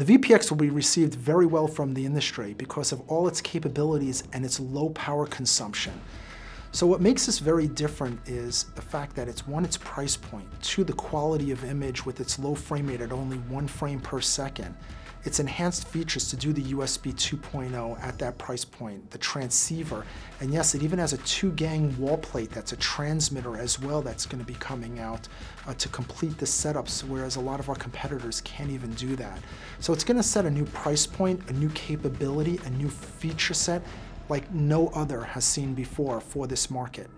The VPX will be received very well from the industry because of all its capabilities and its low power consumption. So what makes this very different is the fact that it's one, its price point, two, the quality of image with its low frame rate at only one frame per second, its enhanced features to do the USB 2.0 at that price point, the transceiver, and yes, it even has a two gang wall plate that's a transmitter as well that's going to be coming out uh, to complete the setups, whereas a lot of our competitors can't even do that. So it's going to set a new price point, a new capability, a new feature set, like no other has seen before for this market.